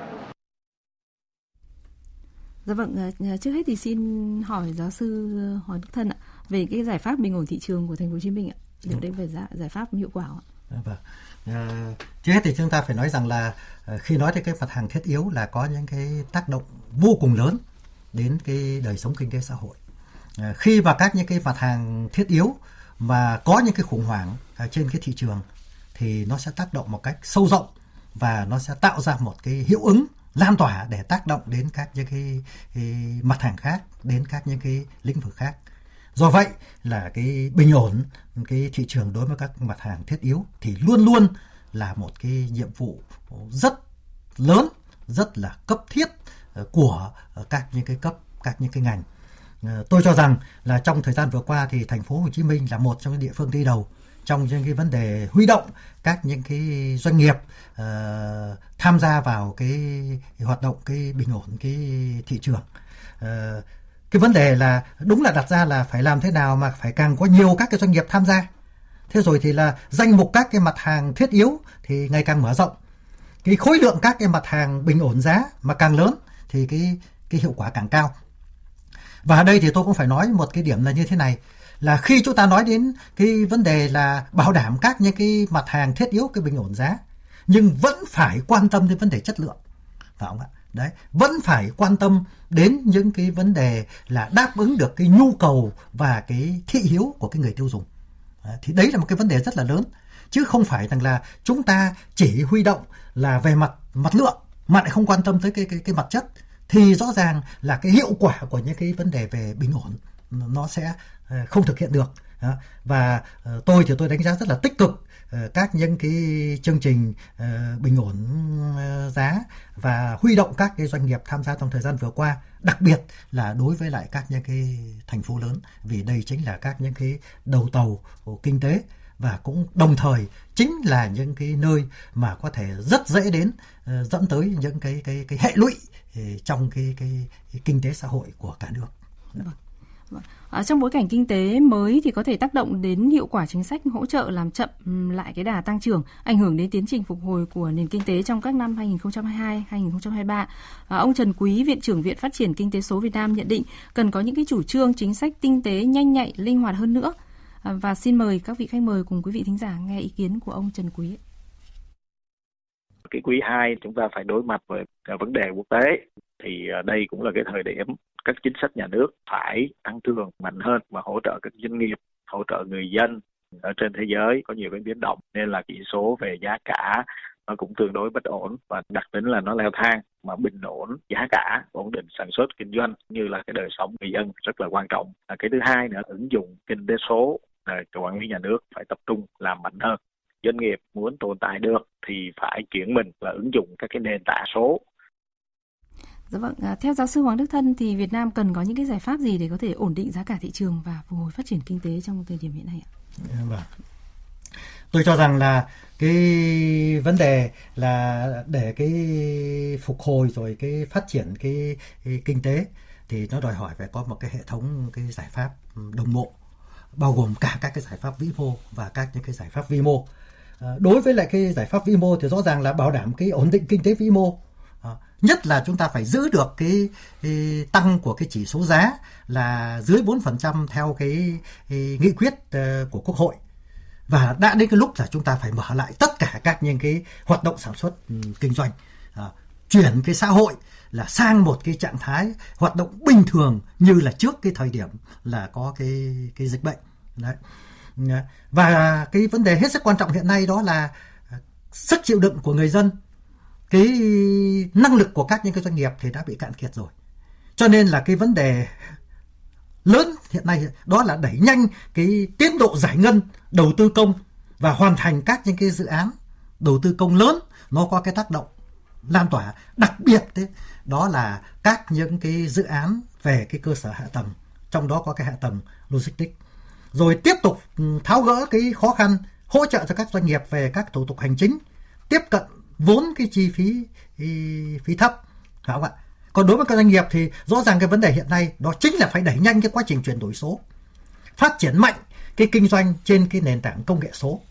Dạ vâng, ờ, trước hết thì xin hỏi giáo sư Hoàng Đức Thân ạ về cái giải pháp bình ổn thị trường của thành phố Hồ Chí Minh ạ. Liệu đây phải giải, giải pháp hiệu quả ạ? Dạ vâng. À, trước hết thì chúng ta phải nói rằng là khi nói tới cái mặt hàng thiết yếu là có những cái tác động vô cùng lớn đến cái đời sống kinh tế xã hội. À, khi mà các những cái mặt hàng thiết yếu mà có những cái khủng hoảng ở trên cái thị trường thì nó sẽ tác động một cách sâu rộng và nó sẽ tạo ra một cái hiệu ứng lan tỏa để tác động đến các những cái, cái mặt hàng khác, đến các những cái lĩnh vực khác. Do vậy là cái bình ổn cái thị trường đối với các mặt hàng thiết yếu thì luôn luôn là một cái nhiệm vụ rất lớn, rất là cấp thiết Ờ, của ờ, các những cái cấp các những cái ngành. Ờ, tôi cho rằng là trong thời gian vừa qua thì thành phố Hồ Chí Minh là một trong những địa phương đi đầu trong những cái vấn đề huy động các những cái doanh nghiệp uh, tham gia vào cái, cái hoạt động cái bình ổn cái thị trường. Uh, cái vấn đề là đúng là đặt ra là phải làm thế nào mà phải càng có nhiều các cái doanh nghiệp tham gia. Thế rồi thì là danh mục các cái mặt hàng thiết yếu thì ngày càng mở rộng. Cái khối lượng các cái mặt hàng bình ổn giá mà càng lớn thì cái cái hiệu quả càng cao. Và ở đây thì tôi cũng phải nói một cái điểm là như thế này là khi chúng ta nói đến cái vấn đề là bảo đảm các những cái mặt hàng thiết yếu cái bình ổn giá nhưng vẫn phải quan tâm đến vấn đề chất lượng phải không ạ? Đấy vẫn phải quan tâm đến những cái vấn đề là đáp ứng được cái nhu cầu và cái thị hiếu của cái người tiêu dùng. Đấy, thì đấy là một cái vấn đề rất là lớn chứ không phải rằng là chúng ta chỉ huy động là về mặt mặt lượng mà lại không quan tâm tới cái cái cái mặt chất thì rõ ràng là cái hiệu quả của những cái vấn đề về bình ổn nó sẽ ờ, không thực hiện được. Và ờ, tôi thì tôi đánh giá rất là tích cực ờ, các những cái chương trình bình ổn giá và huy động các cái doanh nghiệp tham gia trong thời gian vừa qua, đặc biệt là đối với lại các những cái thành phố lớn, vì đây chính là các những cái đầu tàu của kinh tế và cũng đồng thời chính là những cái nơi mà có thể rất dễ đến dẫn tới những cái cái cái hệ lụy trong cái, cái cái kinh tế xã hội của cả nước. Dạ vâng. Dạ vâng. À, trong bối cảnh kinh tế mới thì có thể tác động đến hiệu quả chính sách hỗ trợ làm chậm lại cái đà tăng trưởng, ảnh hưởng đến tiến trình phục hồi của nền kinh tế trong các năm 2022-2023. À, ông Trần Quý, Viện trưởng Viện Phát triển Kinh tế số Việt Nam nhận định cần có những cái chủ trương chính sách tinh tế nhanh nhạy, linh hoạt hơn nữa À, và xin mời các vị khách mời cùng quý vị thính giả nghe ý kiến của ông Trần Quý. Cái quý 2 chúng ta phải đối mặt với à, vấn đề quốc tế thì à, đây cũng là cái thời điểm các chính sách nhà nước phải tăng cường mạnh hơn và hỗ trợ các doanh nghiệp, hỗ trợ người dân ở trên thế giới có nhiều cái biến động nên là chỉ số về giá cả nó cũng tương đối bất ổn và đặc tính là nó leo thang mà bình ổn giá cả ổn định sản xuất kinh doanh như là cái đời sống người dân rất là quan trọng. À, cái thứ hai nữa ứng dụng kinh tế số quản lý nhà nước phải tập trung làm mạnh hơn doanh nghiệp muốn tồn tại được thì phải chuyển mình và ứng dụng các cái nền tảng số Dạ vâng, à, theo giáo sư Hoàng Đức Thân thì Việt Nam cần có những cái giải pháp gì để có thể ổn định giá cả thị trường và phục hồi phát triển kinh tế trong thời điểm hiện nay ạ? Dạ vâng. Tôi cho rằng là cái vấn đề là để cái phục hồi rồi cái phát triển cái, cái kinh tế thì nó đòi hỏi phải có một cái hệ thống cái giải pháp đồng bộ bao gồm cả các cái giải pháp vĩ mô và các những cái giải pháp vi mô Ờ, đối với lại cái giải pháp vĩ mô thì rõ ràng là bảo đảm cái ổn định kinh tế vĩ mô. Ờ, nhất là chúng ta phải giữ được cái, cái tăng của cái chỉ số giá là dưới 4% theo cái, cái nghị quyết ờ, của Quốc hội. Và đã đến cái lúc là chúng ta phải mở lại tất cả các những cái hoạt động sản xuất ừ, kinh doanh. À, chuyển cái xã hội là sang một cái trạng thái hoạt động bình thường như là trước cái thời điểm là có cái cái dịch bệnh. Đấy. Dạ. và cái vấn đề hết sức quan trọng hiện nay đó là ờ, sức chịu đựng của người dân. Cái năng lực của các những cái doanh nghiệp thì đã bị cạn kiệt rồi. Cho nên là cái vấn đề lớn hiện nay đó là đẩy nhanh cái tiến độ giải ngân đầu tư công và hoàn thành các những cái dự án đầu tư công lớn. Nó có cái tác động lan tỏa đặc biệt đấy đó là các những cái dự án về cái cơ sở hạ tầng. Trong đó có cái hạ tầng logistics rồi tiếp tục ừ, tháo gỡ cái khó khăn, hỗ trợ cho các doanh nghiệp về các thủ tục hành chính, tiếp cận vốn cái chi phí ừ, phí thấp, phải không ạ? Còn đối với các doanh nghiệp thì rõ ràng cái vấn đề hiện nay đó chính là phải đẩy nhanh cái quá trình chuyển đổi số, phát triển mạnh cái kinh doanh trên cái nền tảng công nghệ số,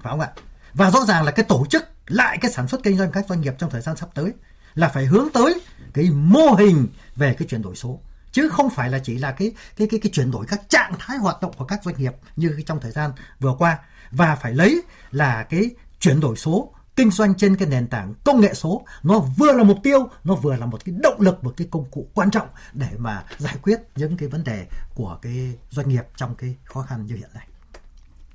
phải không ạ? Và rõ ràng là cái tổ chức lại cái sản xuất kinh doanh các doanh nghiệp trong thời gian sắp tới là phải hướng tới cái mô hình về cái chuyển đổi số chứ không phải là chỉ là cái cái cái cái chuyển đổi các trạng thái hoạt động của các doanh nghiệp như trong thời gian vừa qua và phải lấy là cái chuyển đổi số kinh doanh trên cái nền tảng công nghệ số nó vừa là mục tiêu nó vừa là một cái động lực một cái công cụ quan trọng để mà giải quyết những cái vấn đề của cái doanh nghiệp trong cái khó khăn như hiện nay.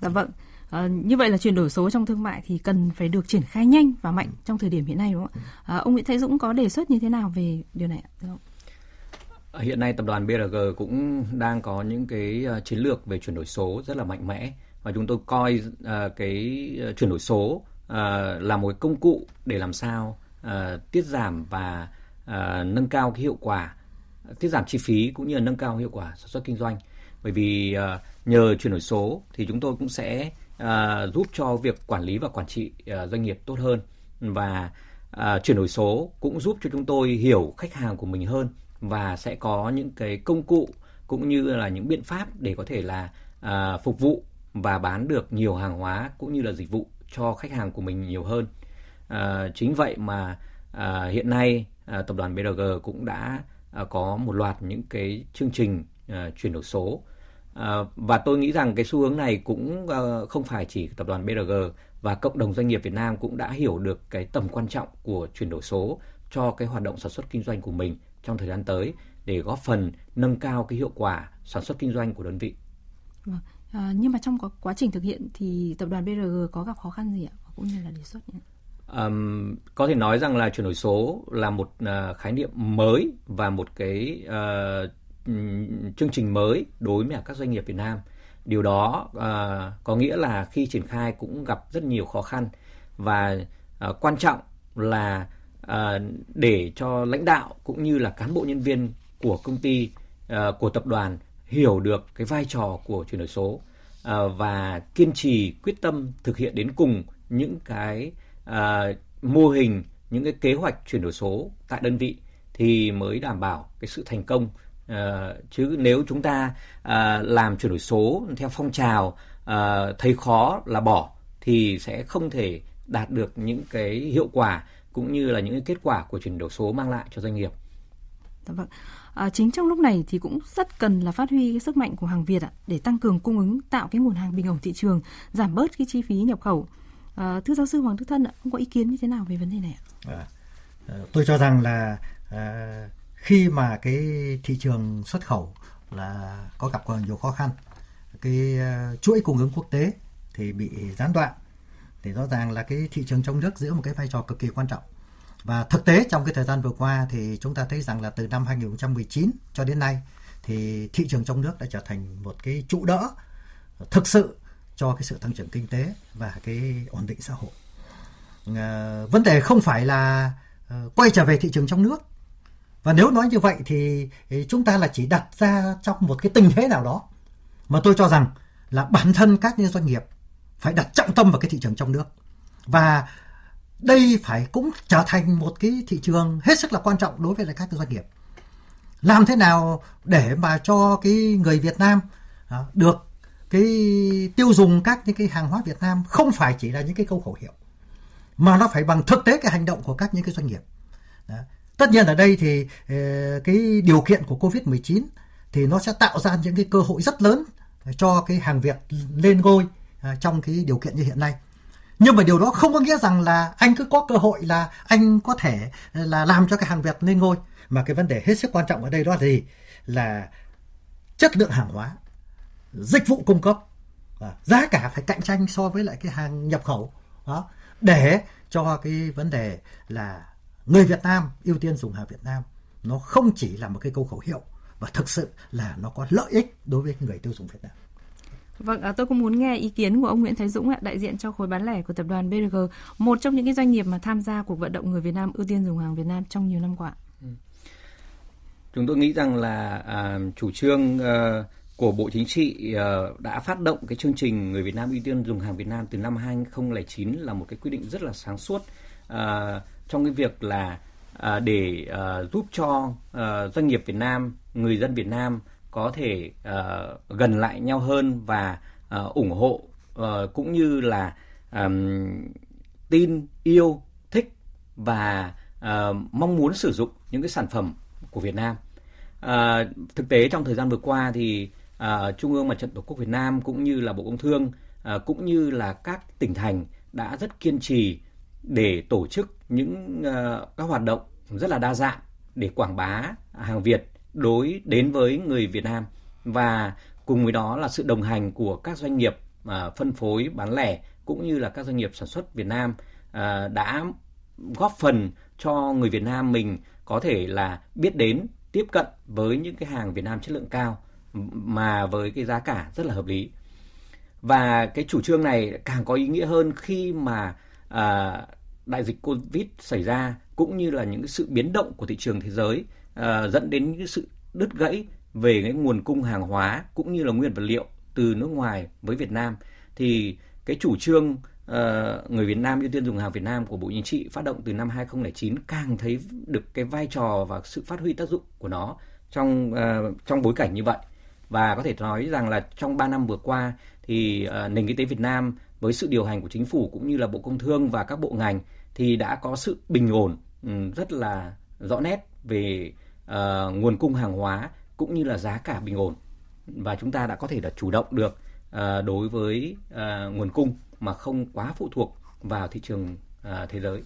Dạ vâng. À, như vậy là chuyển đổi số trong thương mại thì cần phải được triển khai nhanh và mạnh trong thời điểm hiện nay đúng không ạ? À, ông Nguyễn Thái Dũng có đề xuất như thế nào về điều này ạ? Không? Hiện nay tập đoàn BRG cũng đang có những cái ờ, chiến lược về chuyển đổi số rất là mạnh mẽ. Và chúng tôi coi uh, cái ờ, chuyển đổi số uh, là một công cụ để làm sao uh, tiết giảm và uh, nâng cao cái hiệu quả tiết giảm chi phí cũng như là nâng cao hiệu quả sản xuất kinh doanh. Bởi vì uh, nhờ chuyển đổi số thì chúng tôi cũng sẽ uh, giúp cho việc quản lý và quản trị uh, doanh nghiệp tốt hơn. Và uh, chuyển đổi số cũng giúp cho chúng tôi hiểu khách hàng của mình hơn và sẽ có những cái công cụ cũng như là những biện pháp để có thể là à, phục vụ và bán được nhiều hàng hóa cũng như là dịch vụ cho khách hàng của mình nhiều hơn. À, chính vậy mà à, hiện nay à, tập đoàn BRG cũng đã à, có một loạt những cái chương trình à, chuyển đổi số à, và tôi nghĩ rằng cái xu hướng này cũng à, không phải chỉ tập đoàn BRG và cộng đồng doanh nghiệp Việt Nam cũng đã hiểu được cái tầm quan trọng của chuyển đổi số cho cái hoạt động sản xuất kinh doanh của mình trong thời gian tới để góp phần nâng cao cái hiệu quả sản xuất kinh doanh của đơn vị. Vâng. À, nhưng mà trong quá trình thực hiện thì tập đoàn BRG có gặp khó khăn gì ạ? Cũng như là đề xuất nhé. Um, có thể nói rằng là chuyển đổi số là một uh, khái niệm mới và một cái uh, chương trình mới đối với các doanh nghiệp Việt Nam. Điều đó uh, có nghĩa là khi triển khai cũng gặp rất nhiều khó khăn và uh, quan trọng là À, để cho lãnh đạo cũng như là cán bộ nhân viên của công ty à, của tập đoàn hiểu được cái vai trò của chuyển đổi số à, và kiên trì quyết tâm thực hiện đến cùng những cái à, mô hình những cái kế hoạch chuyển đổi số tại đơn vị thì mới đảm bảo cái sự thành công. À, chứ nếu chúng ta à, làm chuyển đổi số theo phong trào à, thấy khó là bỏ thì sẽ không thể đạt được những cái hiệu quả cũng như là những cái kết quả của chuyển đổi số mang lại cho doanh nghiệp. Dạ vâng. À, chính trong lúc này thì cũng rất cần là phát huy cái sức mạnh của hàng Việt ạ để tăng cường cung ứng, tạo cái nguồn hàng bình ổn thị trường, giảm bớt cái chi phí nhập khẩu. À, thưa giáo sư Hoàng Đức Thân ạ, ông có ý kiến như thế nào về vấn đề này ạ? À, tôi cho rằng là à, khi mà cái thị trường xuất khẩu là có gặp còn nhiều khó khăn, cái uh, chuỗi cung ứng quốc tế thì bị gián đoạn thì rõ ràng là cái thị trường trong nước giữ một cái vai trò cực kỳ quan trọng và thực tế trong cái thời gian vừa qua thì chúng ta thấy rằng là từ năm 2019 cho đến nay thì thị trường trong nước đã trở thành một cái trụ đỡ thực sự cho cái sự tăng trưởng kinh tế và cái ổn định xã hội. À, vấn đề không phải là uh, quay trở về thị trường trong nước. Và nếu nói như vậy thì, thì chúng ta là chỉ đặt ra trong một cái tình thế nào đó mà tôi cho rằng là bản thân các doanh nghiệp phải đặt trọng tâm vào cái thị trường trong nước và đây phải cũng trở thành một cái thị trường hết sức là quan trọng đối với các doanh nghiệp làm thế nào để mà cho cái người Việt Nam à, được cái tiêu dùng các những cái hàng hóa Việt Nam không phải chỉ là những cái câu khẩu hiệu, mà nó phải bằng thực tế cái hành động của các những cái doanh nghiệp. Đó. Tất nhiên ở đây thì ờ, cái điều kiện của Covid-19 thì nó sẽ tạo ra những cái cơ hội rất lớn cho cái hàng Việt lên ngôi Ờ, trong cái điều kiện như hiện nay. nhưng mà điều đó không có nghĩa rằng là anh cứ có cơ hội là anh có thể ờ, là làm cho cái hàng Việt lên ngôi mà cái vấn đề hết sức quan trọng ở đây đó là gì là chất lượng hàng hóa, dịch vụ cung cấp giá cả phải cạnh tranh so với lại cái hàng nhập khẩu đó, để cho cái vấn đề là người Việt Nam ưu tiên dùng hàng Việt Nam nó không chỉ là một cái câu khẩu hiệu và thực sự là nó có lợi ích đối với người tiêu dùng Việt Nam. Vâng, à, tôi cũng muốn nghe ý kiến của ông Nguyễn Thái Dũng, đại diện cho khối bán lẻ của tập đoàn BRG, một trong những cái doanh nghiệp mà tham gia cuộc vận động người Việt Nam ưu tiên dùng hàng Việt Nam trong nhiều năm qua. Ừ. Chúng tôi nghĩ rằng là à, chủ trương à, của Bộ Chính trị à, đã phát động cái chương trình người Việt Nam ưu tiên dùng hàng Việt Nam từ năm 2009 là một cái quyết định rất là sáng suốt à, trong cái việc là à, để à, giúp cho à, doanh nghiệp Việt Nam, người dân Việt Nam có thể uh, gần lại nhau hơn và uh, ủng hộ uh, cũng như là um, tin yêu thích và uh, mong muốn sử dụng những cái sản phẩm của Việt Nam. Uh, thực tế trong thời gian vừa qua thì uh, Trung ương Mặt trận Tổ quốc Việt Nam cũng như là Bộ Công Thương uh, cũng như là các tỉnh thành đã rất kiên trì để tổ chức những uh, các hoạt động rất là đa dạng để quảng bá hàng Việt đối đến với người Việt Nam. Và cùng với đó là sự đồng hành của các doanh nghiệp à, phân phối bán lẻ cũng như là các doanh nghiệp sản xuất Việt Nam à, đã góp phần cho người Việt Nam mình có thể là biết đến tiếp cận với những cái hàng Việt Nam chất lượng cao mà với cái giá cả rất là hợp lý. Và cái chủ trương này càng có ý nghĩa hơn khi mà à, đại dịch Covid xảy ra cũng như là những cái sự biến động của thị trường thế giới uh, dẫn đến những sự đứt gãy về cái nguồn cung hàng hóa cũng như là nguyên vật liệu từ nước ngoài với Việt Nam. Thì cái chủ trương uh, người Việt Nam ưu tiên dùng hàng Việt Nam của Bộ Chính trị phát động từ năm 2009 càng thấy được cái vai trò và sự phát huy tác dụng của nó trong uh, trong bối cảnh như vậy. Và có thể nói rằng là trong 3 năm vừa qua thì uh, nền kinh tế Việt Nam với sự điều hành của chính phủ cũng như là Bộ Công Thương và các bộ ngành thì đã có sự bình ổn um, rất là rõ nét về uh, nguồn cung hàng hóa cũng như là giá cả bình ổn và chúng ta đã có thể là chủ động được uh, đối với uh, nguồn cung mà không quá phụ thuộc vào thị trường uh, thế giới.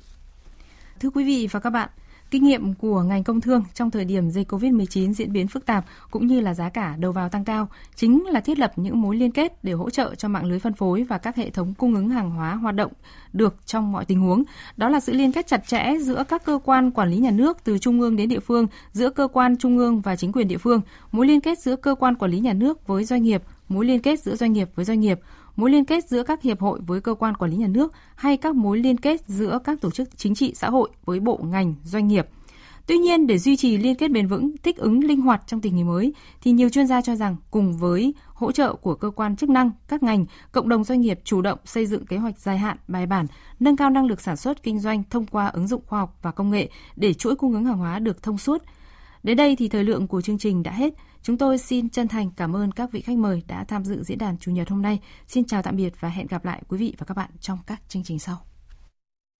Thưa quý vị và các bạn, Kinh nghiệm của ngành công thương trong thời điểm dịch COVID-19 diễn biến phức tạp cũng như là giá cả đầu vào tăng cao chính là thiết lập những mối liên kết để hỗ trợ cho mạng lưới phân phối và các hệ thống cung ứng hàng hóa hoạt động được trong mọi tình huống. Đó là sự liên kết chặt chẽ giữa các cơ quan quản lý nhà nước từ trung ương đến địa phương, giữa cơ quan trung ương và chính quyền địa phương, mối liên kết giữa cơ quan quản lý nhà nước với doanh nghiệp, mối liên kết giữa doanh nghiệp với doanh nghiệp, mối liên kết giữa các hiệp hội với cơ quan quản lý nhà nước hay các mối liên kết giữa các tổ chức chính trị xã hội với bộ ngành, doanh nghiệp. Tuy nhiên, để duy trì liên kết bền vững, thích ứng linh hoạt trong tình hình mới, thì nhiều chuyên gia cho rằng cùng với hỗ trợ của cơ quan chức năng, các ngành, cộng đồng doanh nghiệp chủ động xây dựng kế hoạch dài hạn, bài bản, nâng cao năng lực sản xuất kinh doanh thông qua ứng dụng khoa học và công nghệ để chuỗi cung ứng hàng hóa được thông suốt. Đến đây thì thời lượng của chương trình đã hết. Chúng tôi xin chân thành cảm ơn các vị khách mời đã tham dự diễn đàn Chủ nhật hôm nay. Xin chào tạm biệt và hẹn gặp lại quý vị và các bạn trong các chương trình sau.